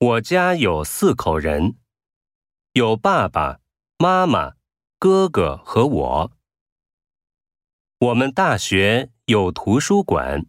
我家有四口人有爸爸妈妈哥哥和我。我们大学有图书馆。